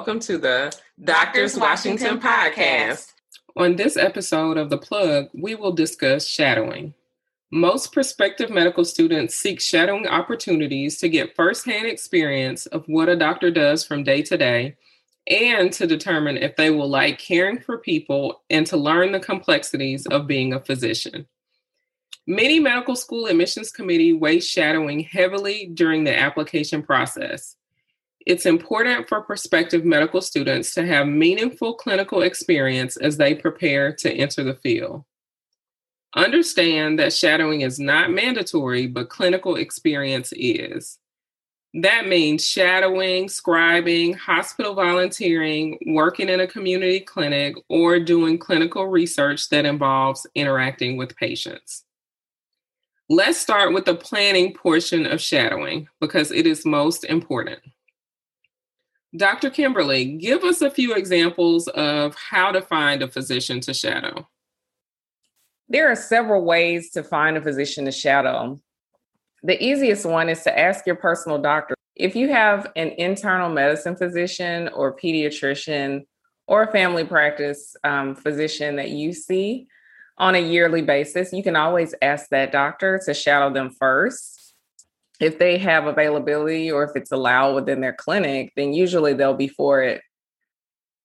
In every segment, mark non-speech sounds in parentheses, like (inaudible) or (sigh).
welcome to the Doctors Washington podcast. On this episode of The Plug, we will discuss shadowing. Most prospective medical students seek shadowing opportunities to get firsthand experience of what a doctor does from day to day and to determine if they will like caring for people and to learn the complexities of being a physician. Many medical school admissions committee weigh shadowing heavily during the application process. It's important for prospective medical students to have meaningful clinical experience as they prepare to enter the field. Understand that shadowing is not mandatory, but clinical experience is. That means shadowing, scribing, hospital volunteering, working in a community clinic, or doing clinical research that involves interacting with patients. Let's start with the planning portion of shadowing because it is most important. Dr. Kimberly, give us a few examples of how to find a physician to shadow. There are several ways to find a physician to shadow. The easiest one is to ask your personal doctor. If you have an internal medicine physician or pediatrician or a family practice um, physician that you see on a yearly basis, you can always ask that doctor to shadow them first if they have availability or if it's allowed within their clinic, then usually they'll be for it.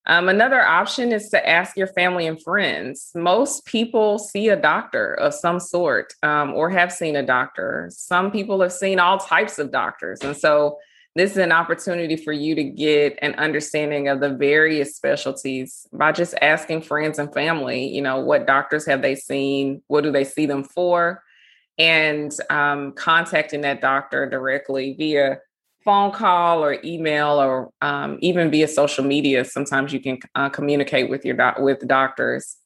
Um, another option is to ask your family and friends. Most people see a doctor of some sort um, or have seen a doctor. Some people have seen all types of doctors. And so this is an opportunity for you to get an understanding of the various specialties by just asking friends and family, you know, what doctors have they seen? What do they see them for? And um, contacting that doctor directly via phone call or email or um, even via social media. Sometimes you can uh, communicate with your doc- with doctors.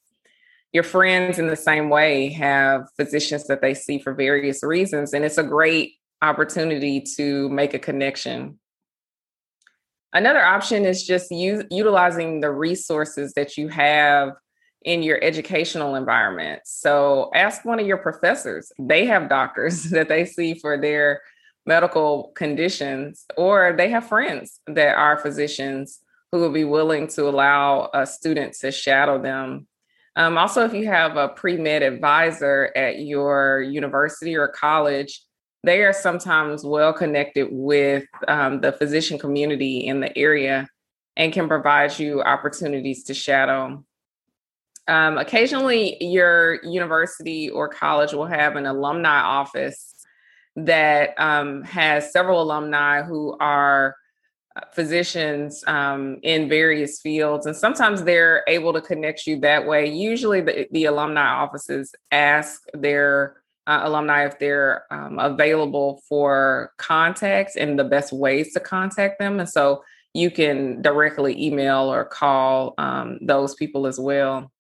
Your friends, in the same way, have physicians that they see for various reasons, and it's a great opportunity to make a connection. Another option is just u- utilizing the resources that you have in your educational environment. So ask one of your professors. They have doctors (laughs) that they see for their medical conditions, or they have friends that are physicians who will be willing to allow a student to shadow them. Um, also, if you have a pre med advisor at your university or college, they are sometimes well connected with um, the physician community in the area and can provide you opportunities to shadow. Um, occasionally, your university or college will have an alumni office that um, has several alumni who are uh, physicians um, in various fields. And sometimes they're able to connect you that way. Usually, the, the alumni offices ask their uh, alumni if they're um, available for contacts and the best ways to contact them. And so you can directly email or call um, those people as well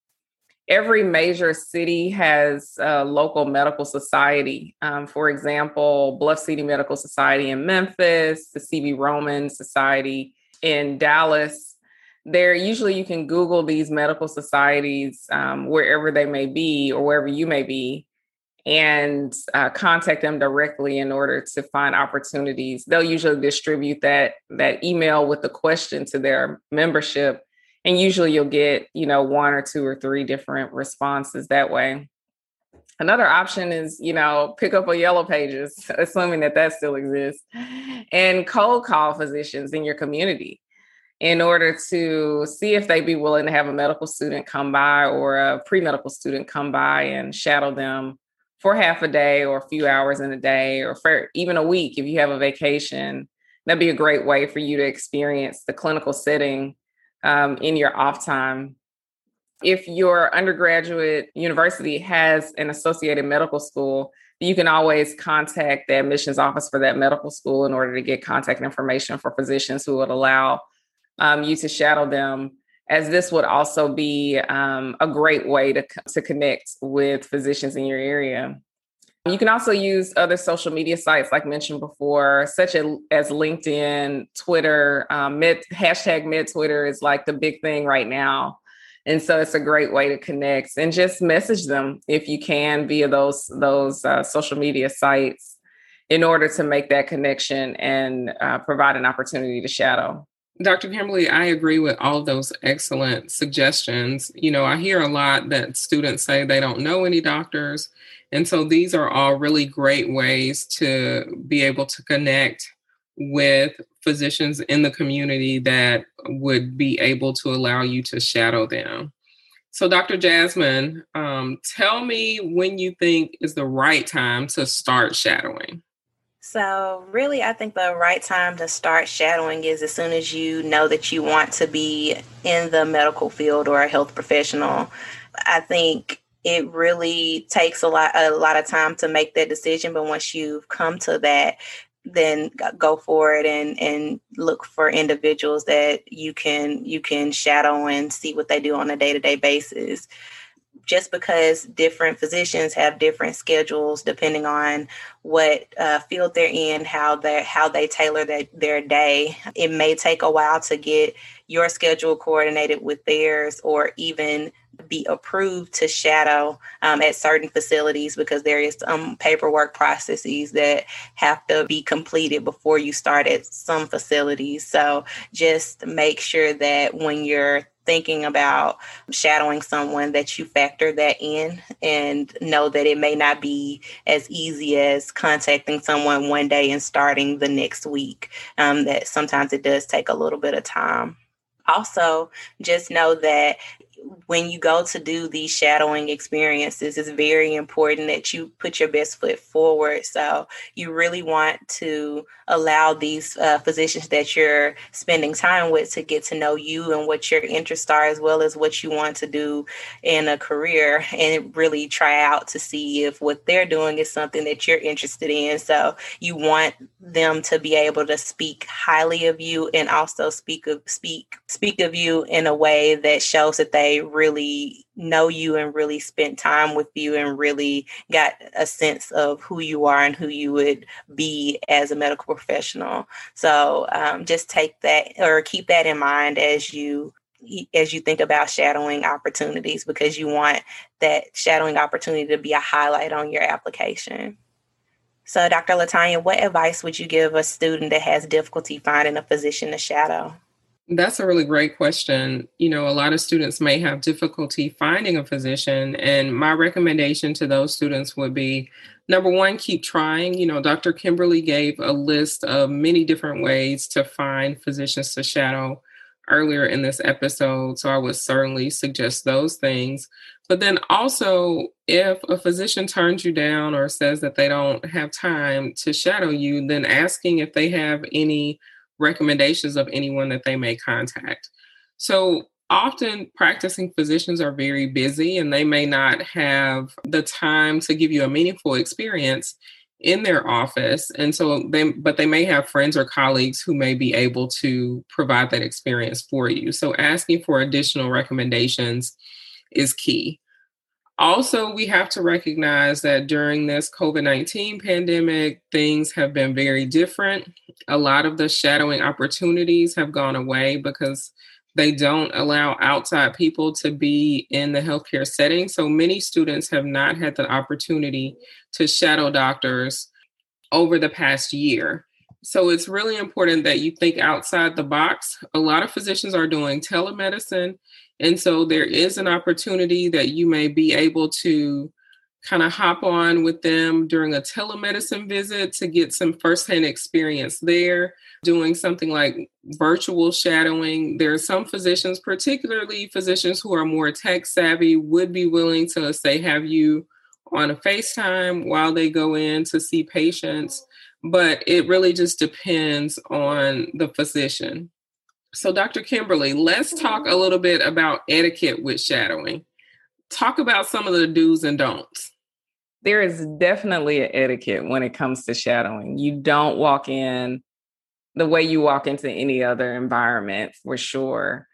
every major city has a local medical society. Um, for example, Bluff City Medical Society in Memphis, the CV Roman Society in Dallas. There, usually you can Google these medical societies um, wherever they may be or wherever you may be and uh, contact them directly in order to find opportunities. They'll usually distribute that that email with the question to their membership and usually you'll get you know one or two or three different responses that way. Another option is you know pick up a yellow pages (laughs) assuming that that still exists and cold call physicians in your community in order to see if they'd be willing to have a medical student come by or a pre-medical student come by and shadow them for half a day or a few hours in a day or for even a week if you have a vacation. That'd be a great way for you to experience the clinical setting um, in your off time. If your undergraduate university has an associated medical school, you can always contact the admissions office for that medical school in order to get contact information for physicians who would allow um, you to shadow them as this would also be um, a great way to, to connect with physicians in your area. You can also use other social media sites, like mentioned before, such as LinkedIn, Twitter. Um, med, hashtag Med Twitter is like the big thing right now. And so it's a great way to connect and just message them if you can via those those uh, social media sites in order to make that connection and uh, provide an opportunity to shadow. Dr. Kimberly, I agree with all of those excellent suggestions. You know, I hear a lot that students say they don't know any doctors. And so these are all really great ways to be able to connect with physicians in the community that would be able to allow you to shadow them. So, Dr. Jasmine, um, tell me when you think is the right time to start shadowing. So, really, I think the right time to start shadowing is as soon as you know that you want to be in the medical field or a health professional. I think it really takes a lot a lot of time to make that decision, but once you've come to that, then go for it and and look for individuals that you can you can shadow and see what they do on a day-to-day basis just because different physicians have different schedules depending on what uh, field they're in, how they how they tailor their, their day, it may take a while to get your schedule coordinated with theirs, or even be approved to shadow um, at certain facilities because there is some paperwork processes that have to be completed before you start at some facilities. So just make sure that when you're thinking about shadowing someone that you factor that in and know that it may not be as easy as contacting someone one day and starting the next week. Um, that sometimes it does take a little bit of time. Also just know that when you go to do these shadowing experiences, it's very important that you put your best foot forward. So you really want to allow these uh, physicians that you're spending time with to get to know you and what your interests are, as well as what you want to do in a career, and really try out to see if what they're doing is something that you're interested in. So you want them to be able to speak highly of you and also speak of speak speak of you in a way that shows that they really know you and really spent time with you and really got a sense of who you are and who you would be as a medical professional. So um, just take that or keep that in mind as you as you think about shadowing opportunities because you want that shadowing opportunity to be a highlight on your application. So, Dr. Latanya, what advice would you give a student that has difficulty finding a physician to shadow? That's a really great question. You know, a lot of students may have difficulty finding a physician, and my recommendation to those students would be number one, keep trying. You know, Dr. Kimberly gave a list of many different ways to find physicians to shadow earlier in this episode. So I would certainly suggest those things. But then also, if a physician turns you down or says that they don't have time to shadow you, then asking if they have any recommendations of anyone that they may contact. So often practicing physicians are very busy and they may not have the time to give you a meaningful experience in their office. And so they but they may have friends or colleagues who may be able to provide that experience for you. So asking for additional recommendations is key also, we have to recognize that during this COVID 19 pandemic, things have been very different. A lot of the shadowing opportunities have gone away because they don't allow outside people to be in the healthcare setting. So many students have not had the opportunity to shadow doctors over the past year. So it's really important that you think outside the box. A lot of physicians are doing telemedicine and so there is an opportunity that you may be able to kind of hop on with them during a telemedicine visit to get some firsthand experience there, doing something like virtual shadowing. There are some physicians, particularly physicians who are more tech savvy, would be willing to say, have you on a FaceTime while they go in to see patients. But it really just depends on the physician. So, Dr. Kimberly, let's talk a little bit about etiquette with shadowing. Talk about some of the do's and don'ts. There is definitely an etiquette when it comes to shadowing. You don't walk in the way you walk into any other environment for sure.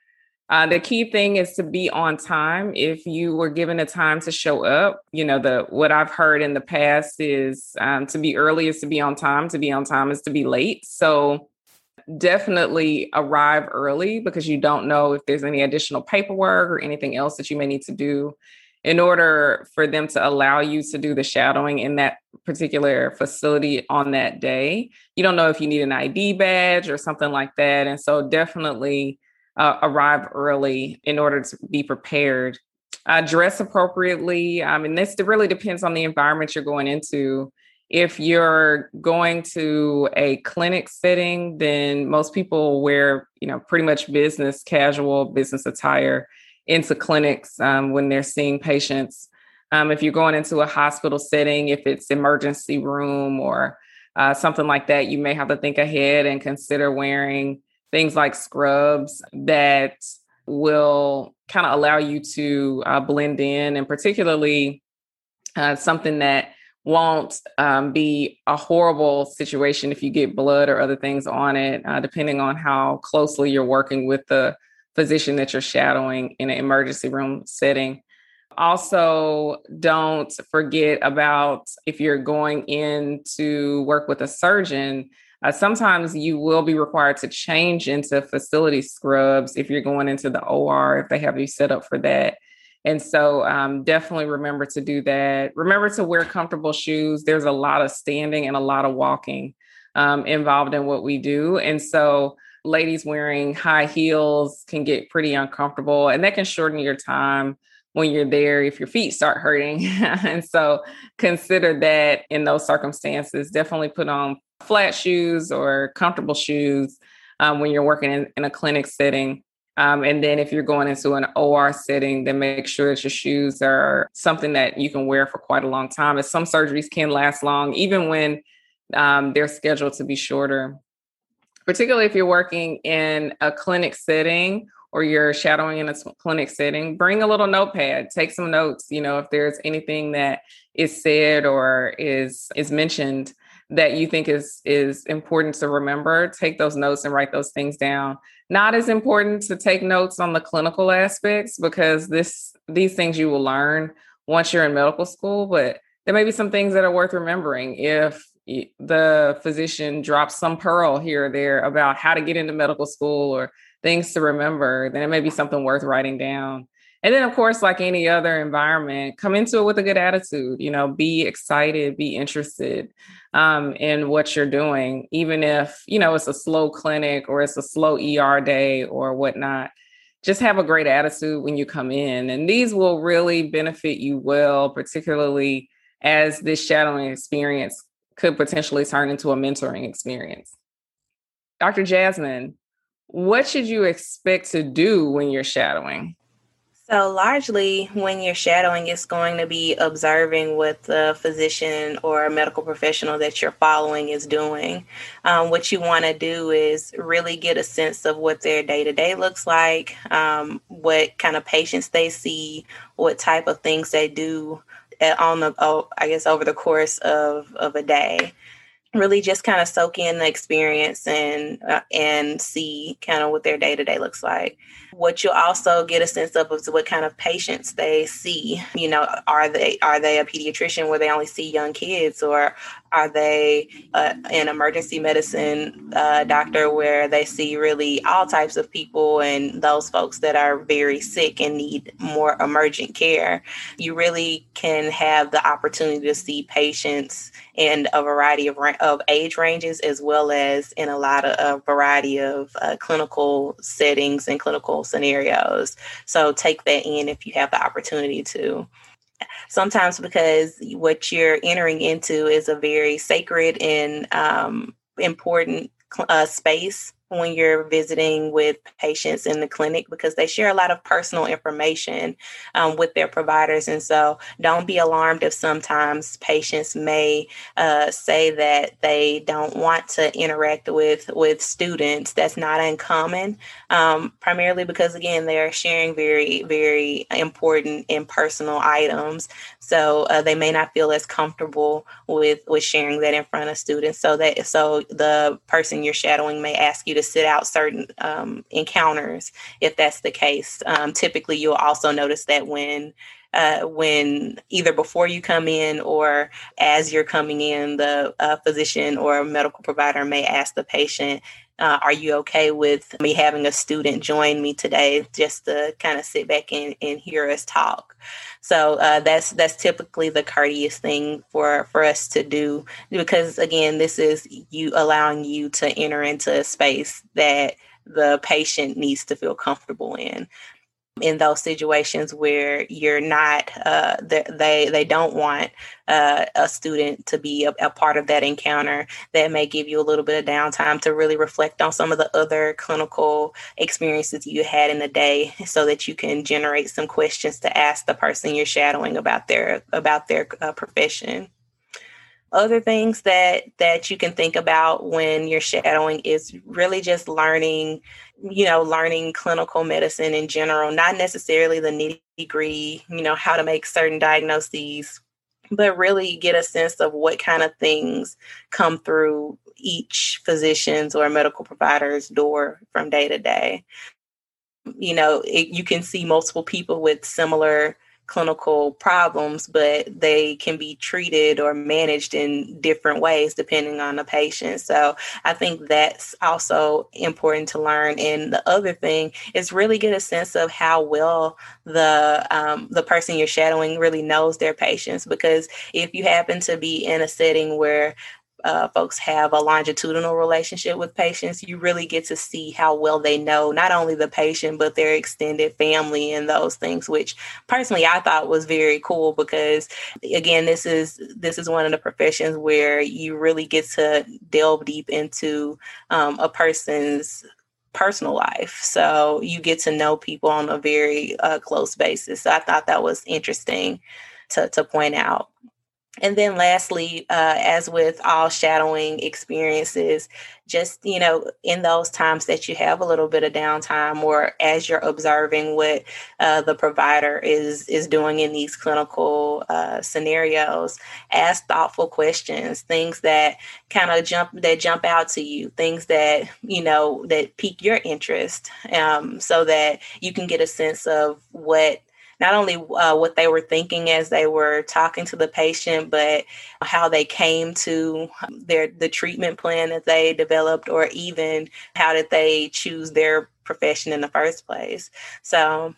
Uh, the key thing is to be on time. If you were given a time to show up, you know the what I've heard in the past is um, to be early is to be on time. To be on time is to be late. So definitely arrive early because you don't know if there's any additional paperwork or anything else that you may need to do in order for them to allow you to do the shadowing in that particular facility on that day. You don't know if you need an ID badge or something like that. And so definitely uh, arrive early in order to be prepared. Uh, dress appropriately. I mean, this really depends on the environment you're going into. If you're going to a clinic setting, then most people wear, you know, pretty much business casual, business attire into clinics um, when they're seeing patients. Um, if you're going into a hospital setting, if it's emergency room or uh, something like that, you may have to think ahead and consider wearing things like scrubs that will kind of allow you to uh, blend in, and particularly uh, something that won't um, be a horrible situation if you get blood or other things on it, uh, depending on how closely you're working with the physician that you're shadowing in an emergency room setting. Also, don't forget about if you're going in to work with a surgeon, uh, sometimes you will be required to change into facility scrubs if you're going into the OR, if they have you set up for that. And so um, definitely remember to do that. Remember to wear comfortable shoes. There's a lot of standing and a lot of walking um, involved in what we do. And so ladies wearing high heels can get pretty uncomfortable and that can shorten your time when you're there if your feet start hurting. (laughs) and so consider that in those circumstances. Definitely put on flat shoes or comfortable shoes um, when you're working in, in a clinic setting. Um, and then if you're going into an OR setting, then make sure that your shoes are something that you can wear for quite a long time. As some surgeries can last long, even when um, they're scheduled to be shorter particularly if you're working in a clinic setting or you're shadowing in a clinic setting, bring a little notepad, take some notes. You know, if there's anything that is said or is is mentioned that you think is is important to remember, take those notes and write those things down. Not as important to take notes on the clinical aspects because this these things you will learn once you're in medical school, but there may be some things that are worth remembering if the physician drops some pearl here or there about how to get into medical school or things to remember, then it may be something worth writing down. And then, of course, like any other environment, come into it with a good attitude. You know, be excited, be interested um, in what you're doing, even if you know it's a slow clinic or it's a slow ER day or whatnot. Just have a great attitude when you come in, and these will really benefit you well, particularly as this shadowing experience could potentially turn into a mentoring experience. Dr. Jasmine, what should you expect to do when you're shadowing? So, largely, when you're shadowing, it's going to be observing what the physician or medical professional that you're following is doing. Um, what you want to do is really get a sense of what their day to day looks like, um, what kind of patients they see, what type of things they do on the oh, I guess over the course of of a day. Really, just kind of soak in the experience and uh, and see kind of what their day to day looks like. What you'll also get a sense of is what kind of patients they see. You know, are they are they a pediatrician where they only see young kids, or are they uh, an emergency medicine uh, doctor where they see really all types of people and those folks that are very sick and need more emergent care? You really can have the opportunity to see patients in a variety of, of age ranges as well as in a lot of a variety of uh, clinical settings and clinical scenarios. So take that in if you have the opportunity to sometimes because what you're entering into is a very sacred and um, important uh, space when you're visiting with patients in the clinic because they share a lot of personal information um, with their providers. And so don't be alarmed if sometimes patients may uh, say that they don't want to interact with, with students. That's not uncommon, um, primarily because, again, they're sharing very, very important and personal items. So uh, they may not feel as comfortable with, with sharing that in front of students. So that so the person you're shadowing may ask you to sit out certain um, encounters if that's the case. Um, typically, you'll also notice that when uh, when either before you come in or as you're coming in, the uh, physician or medical provider may ask the patient, uh, are you okay with me having a student join me today just to kind of sit back and, and hear us talk? So uh, that's that's typically the courteous thing for for us to do because again, this is you allowing you to enter into a space that the patient needs to feel comfortable in in those situations where you're not uh, they they don't want uh, a student to be a, a, part of that encounter that may give you a little bit of downtime to really reflect on some of the other clinical experiences you had in the day so that you can generate some questions to ask the person you're shadowing about their about their uh, profession other things that that you can think about when you're shadowing is really just learning you know, learning clinical medicine in general, not necessarily the nitty gritty, you know, how to make certain diagnoses, but really get a sense of what kind of things come through each physician's or medical provider's door from day to day. You know, it, you can see multiple people with similar clinical problems, but they can be treated or managed in different ways depending on the patient. So I think that's also important to learn. And the other thing is really get a sense of how well the um, the person you're shadowing really knows their patients. Because if you happen to be in a setting where uh, folks have a longitudinal relationship with patients, you really get to see how well they know not only the patient, but their extended family and those things, which personally I thought was very cool because again, this is this is one of the professions where you really get to delve deep into um, a person's personal life. So you get to know people on a very uh, close basis. So I thought that was interesting to, to point out. And then lastly, uh, as with all shadowing experiences, just, you know, in those times that you have a little bit of downtime or as you're observing what uh, the provider is, is doing in these clinical uh, scenarios, ask thoughtful questions, things that kind of jump, that jump out to you, things that, you know, that pique your interest um, so that you can get a sense of what not only uh, what they were thinking as they were talking to the patient, but how they came to their the treatment plan that they developed, or even how did they choose their profession in the first place. So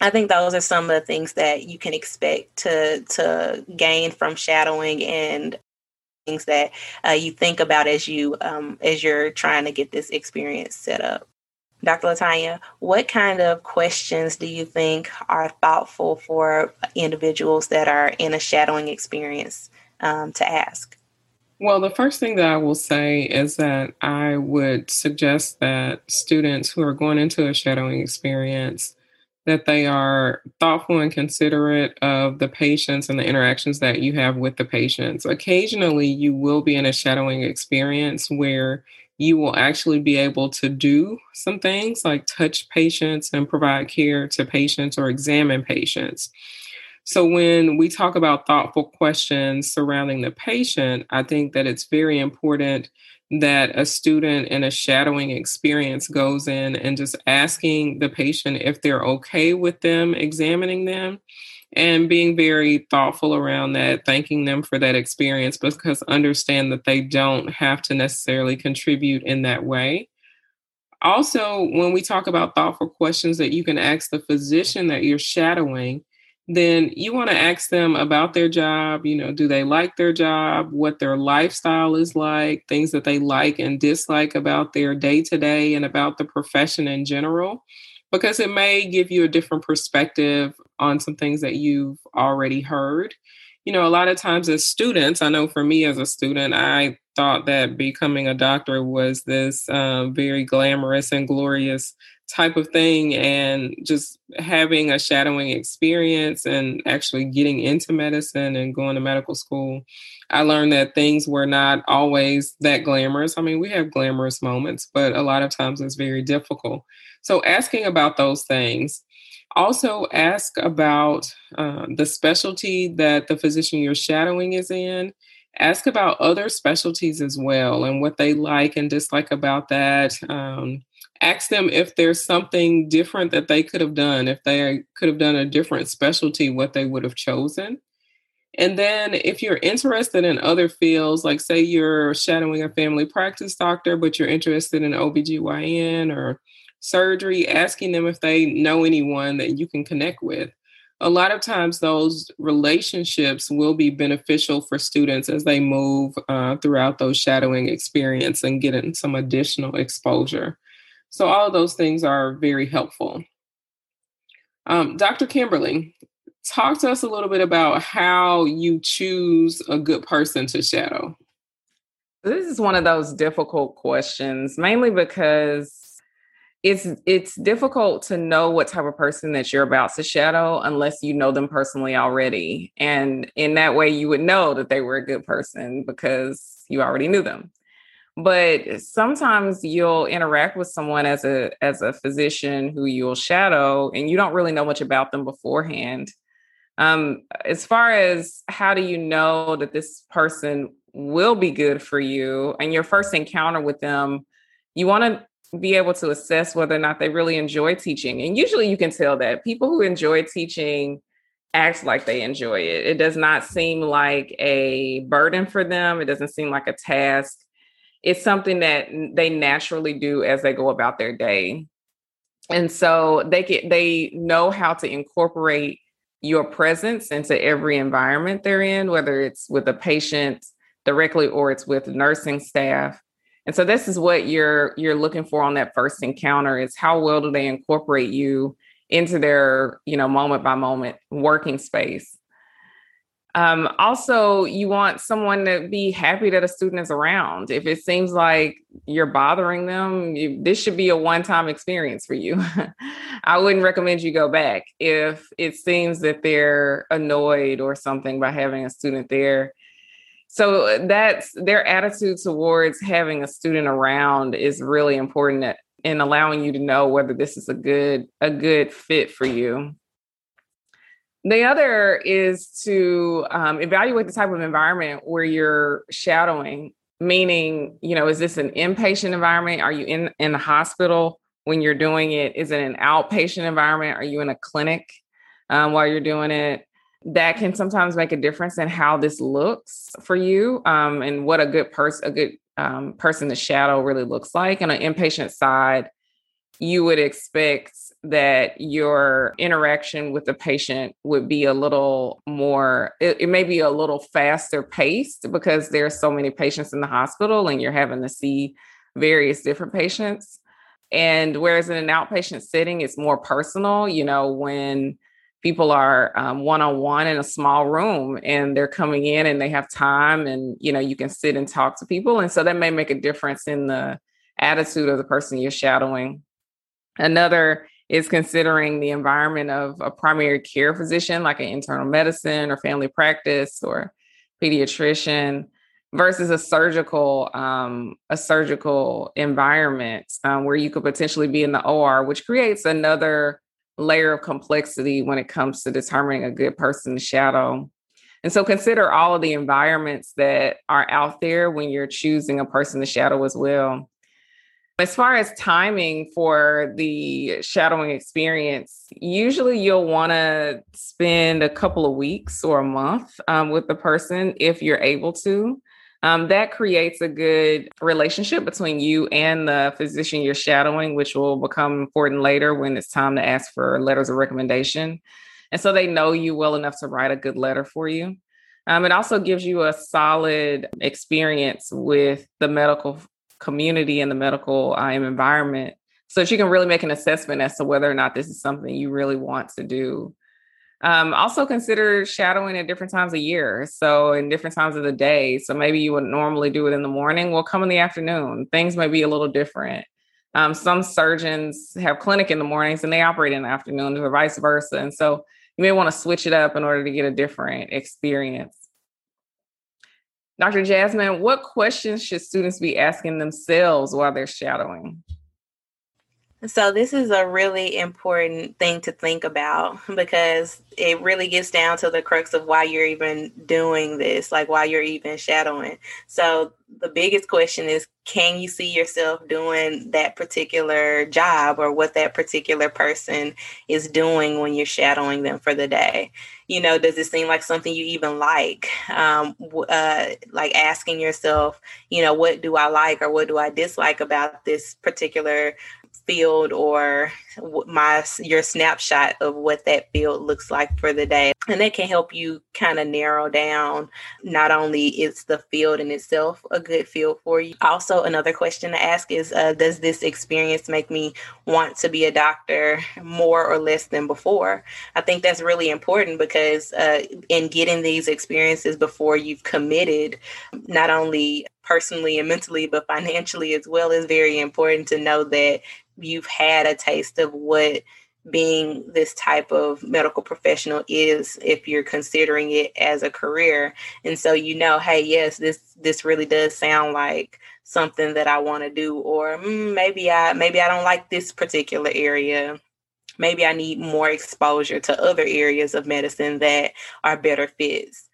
I think those are some of the things that you can expect to to gain from shadowing and things that uh, you think about as you um, as you're trying to get this experience set up. Dr. Latanya, what kind of questions do you think are thoughtful for individuals that are in a shadowing experience um, to ask? Well, the first thing that I will say is that I would suggest that students who are going into a shadowing experience that they are thoughtful and considerate of the patients and the interactions that you have with the patients. Occasionally, you will be in a shadowing experience where you will actually be able to do some things like touch patients and provide care to patients or examine patients. So, when we talk about thoughtful questions surrounding the patient, I think that it's very important that a student in a shadowing experience goes in and just asking the patient if they're okay with them examining them and being very thoughtful around that, thanking them for that experience because understand that they don't have to necessarily contribute in that way. Also, when we talk about thoughtful questions that you can ask the physician that you're shadowing, then you want to ask them about their job. You know, do they like their job? What their lifestyle is like, things that they like and dislike about their day to day and about the profession in general because it may give you a different perspective on some things that you've already heard. You know, a lot of times as students, I know for me as a student, I thought that becoming a doctor was this um, very glamorous and glorious type of thing. And just having a shadowing experience and actually getting into medicine and going to medical school, I learned that things were not always that glamorous. I mean, we have glamorous moments, but a lot of times it's very difficult. So, asking about those things. Also, ask about uh, the specialty that the physician you're shadowing is in. Ask about other specialties as well and what they like and dislike about that. Um, ask them if there's something different that they could have done, if they could have done a different specialty, what they would have chosen. And then if you're interested in other fields, like say you're shadowing a family practice doctor, but you're interested in OBGYN or surgery, asking them if they know anyone that you can connect with. A lot of times, those relationships will be beneficial for students as they move uh, throughout those shadowing experience and getting some additional exposure. So, all of those things are very helpful. Um, Dr. Kimberly, talk to us a little bit about how you choose a good person to shadow. This is one of those difficult questions, mainly because it's it's difficult to know what type of person that you're about to shadow unless you know them personally already. And in that way you would know that they were a good person because you already knew them. But sometimes you'll interact with someone as a as a physician who you'll shadow and you don't really know much about them beforehand um, as far as how do you know that this person will be good for you and your first encounter with them, you want to be able to assess whether or not they really enjoy teaching. And usually you can tell that people who enjoy teaching act like they enjoy it. It does not seem like a burden for them, it doesn't seem like a task. It's something that they naturally do as they go about their day. And so they get they know how to incorporate your presence into every environment they're in, whether it's with a patient directly or it's with nursing staff. And so this is what you're you're looking for on that first encounter is how well do they incorporate you into their, you know, moment by moment working space. Um, also, you want someone to be happy that a student is around. If it seems like you're bothering them, you, this should be a one time experience for you. (laughs) I wouldn't recommend you go back if it seems that they're annoyed or something by having a student there. So that's their attitude towards having a student around is really important in allowing you to know whether this is a good a good fit for you. The other is to um, evaluate the type of environment where you're shadowing, meaning, you know, is this an inpatient environment? Are you in, in the hospital when you're doing it? Is it an outpatient environment? Are you in a clinic um, while you're doing it? That can sometimes make a difference in how this looks for you um, and what a good person, a good um, person to shadow really looks like. On an inpatient side, you would expect that your interaction with the patient would be a little more it, it, may be a little faster paced because there's so many patients in the hospital and you're having to see various different patients. And whereas in an outpatient setting it's more personal you know when people are um, one-on-one in a small room and they're coming in and they have time and you know you can sit and talk to people. And so that may make a difference in the attitude of the person you're shadowing. Another is considering the environment of a primary care physician, like an internal medicine or family practice or pediatrician, versus a surgical um, a surgical environment um, where you could potentially be in the OR, which creates another layer of complexity when it comes to determining a good person to shadow. And so consider all of the environments that are out there when you're choosing a person to shadow as well. As far as timing for the shadowing experience, usually you'll want to spend a couple of weeks or a month um, with the person if you're able to. Um, that creates a good relationship between you and the physician you're shadowing, which will become important later when it's time to ask for letters of recommendation. And so they know you well enough to write a good letter for you. Um, it also gives you a solid experience with the medical community and the medical um, environment so that you can really make an assessment as to whether or not this is something you really want to do. Um, also consider shadowing at different times of year. So in different times of the day. So maybe you would normally do it in the morning. Well, come in the afternoon. Things may be a little different. Um, some surgeons have clinic in the mornings and they operate in the afternoon or vice versa. And so you may want to switch it up in order to get a different experience. Dr. Jasmine, what questions should students be asking themselves while they're shadowing? So, this is a really important thing to think about because it really gets down to the crux of why you're even doing this, like why you're even shadowing. So, the biggest question is can you see yourself doing that particular job or what that particular person is doing when you're shadowing them for the day? You know, does it seem like something you even like? Um, uh, like asking yourself, you know, what do I like or what do I dislike about this particular field or my your snapshot of what that field looks like for the day. And that can help you kind of narrow down not only is the field in itself a good field for you. Also another question to ask is uh, does this experience make me want to be a doctor more or less than before? I think that's really important because uh, in getting these experiences before you've committed not only personally and mentally, but financially as well, is very important to know that you've had a taste of what being this type of medical professional is if you're considering it as a career. And so you know hey yes this this really does sound like something that I want to do or mm, maybe I maybe I don't like this particular area. Maybe I need more exposure to other areas of medicine that are better fits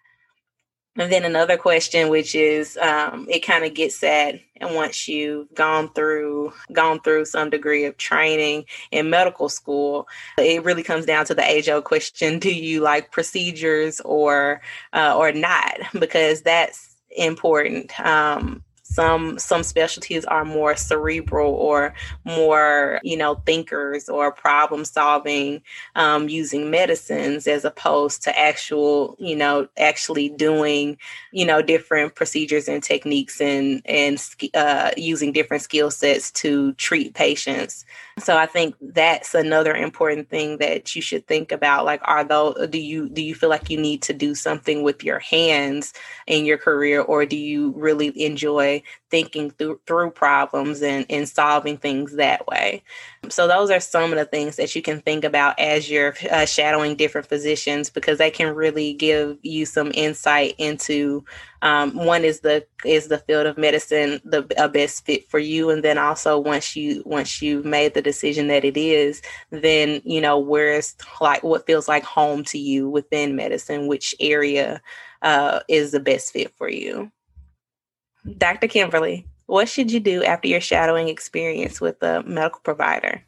and then another question, which is, um, it kind of gets at, and once you've gone through gone through some degree of training in medical school, it really comes down to the age old question: Do you like procedures or uh, or not? Because that's important. Um, some some specialties are more cerebral or more you know thinkers or problem solving um, using medicines as opposed to actual you know actually doing you know different procedures and techniques and and uh, using different skill sets to treat patients. So i think that's another important thing that you should think about like are those do you do you feel like you need to do something with your hands in your career or do you really enjoy thinking through, through problems and, and solving things that way. So, those are some of the things that you can think about as you're uh, shadowing different physicians because they can really give you some insight into um, one is the is the field of medicine the a best fit for you and then also once you once you've made the decision that it is then you know where's like what feels like home to you within medicine which area uh, is the best fit for you Dr. Kimberly, what should you do after your shadowing experience with a medical provider?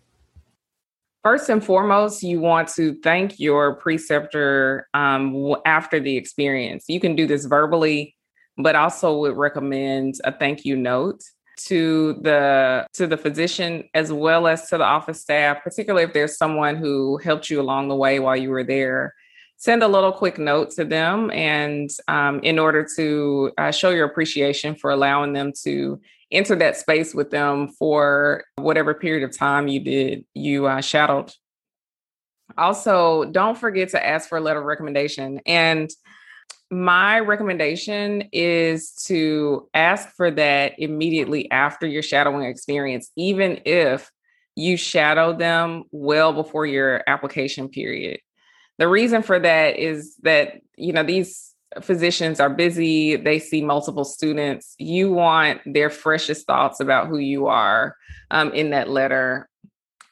First and foremost, you want to thank your preceptor um, after the experience. You can do this verbally, but also would recommend a thank you note to the to the physician as well as to the office staff, particularly if there's someone who helped you along the way while you were there send a little quick note to them and um, in order to uh, show your appreciation for allowing them to enter that space with them for whatever period of time you did you uh, shadowed. Also don't forget to ask for a letter of recommendation. And my recommendation is to ask for that immediately after your shadowing experience even if you shadowed them well before your application period the reason for that is that, you know, these physicians are busy, they see multiple students. You want their freshest thoughts about who you are um, in that letter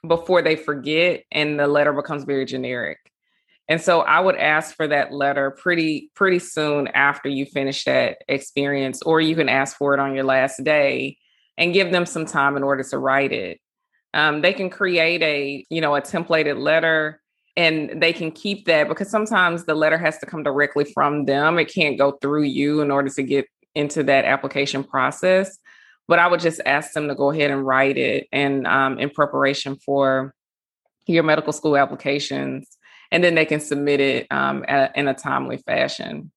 before they forget and the letter becomes very generic. And so I would ask for that letter pretty pretty soon after you finish that experience or you can ask for it on your last day and give them some time in order to write it. Um, they can create a, you know, a templated letter and they can keep that because sometimes the letter has to come directly from them. It can't go through you in order to get into that application process. But I would just ask them to go ahead and write it and um, in preparation for your medical school applications, and then they can submit it um, at, in a timely fashion.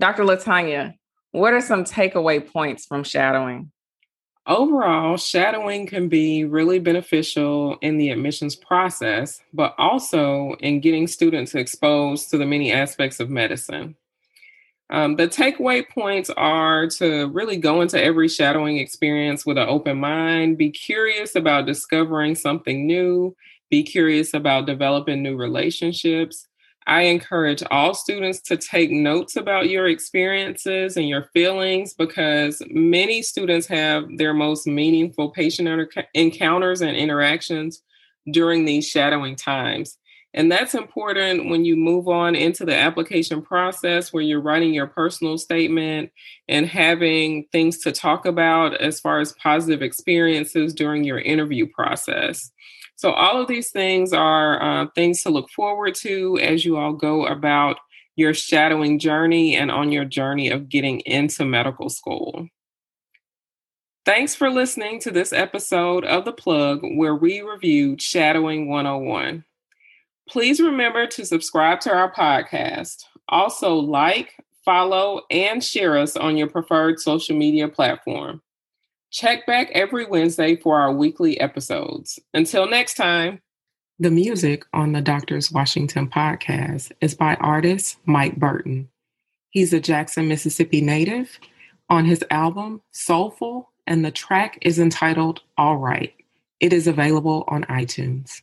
Dr. Latanya, what are some takeaway points from shadowing? Overall, shadowing can be really beneficial in the admissions process, but also in getting students exposed to the many aspects of medicine. Um, the takeaway points are to really go into every shadowing experience with an open mind, be curious about discovering something new, be curious about developing new relationships, I encourage all students to take notes about your experiences and your feelings because many students have their most meaningful patient encounters and interactions during these shadowing times. And that's important when you move on into the application process where you're writing your personal statement and having things to talk about as far as positive experiences during your interview process. So, all of these things are uh, things to look forward to as you all go about your shadowing journey and on your journey of getting into medical school. Thanks for listening to this episode of The Plug where we reviewed Shadowing 101. Please remember to subscribe to our podcast. Also, like, follow, and share us on your preferred social media platform. Check back every Wednesday for our weekly episodes. Until next time. The music on the Doctors Washington podcast is by artist Mike Burton. He's a Jackson, Mississippi native on his album Soulful, and the track is entitled All Right. It is available on iTunes.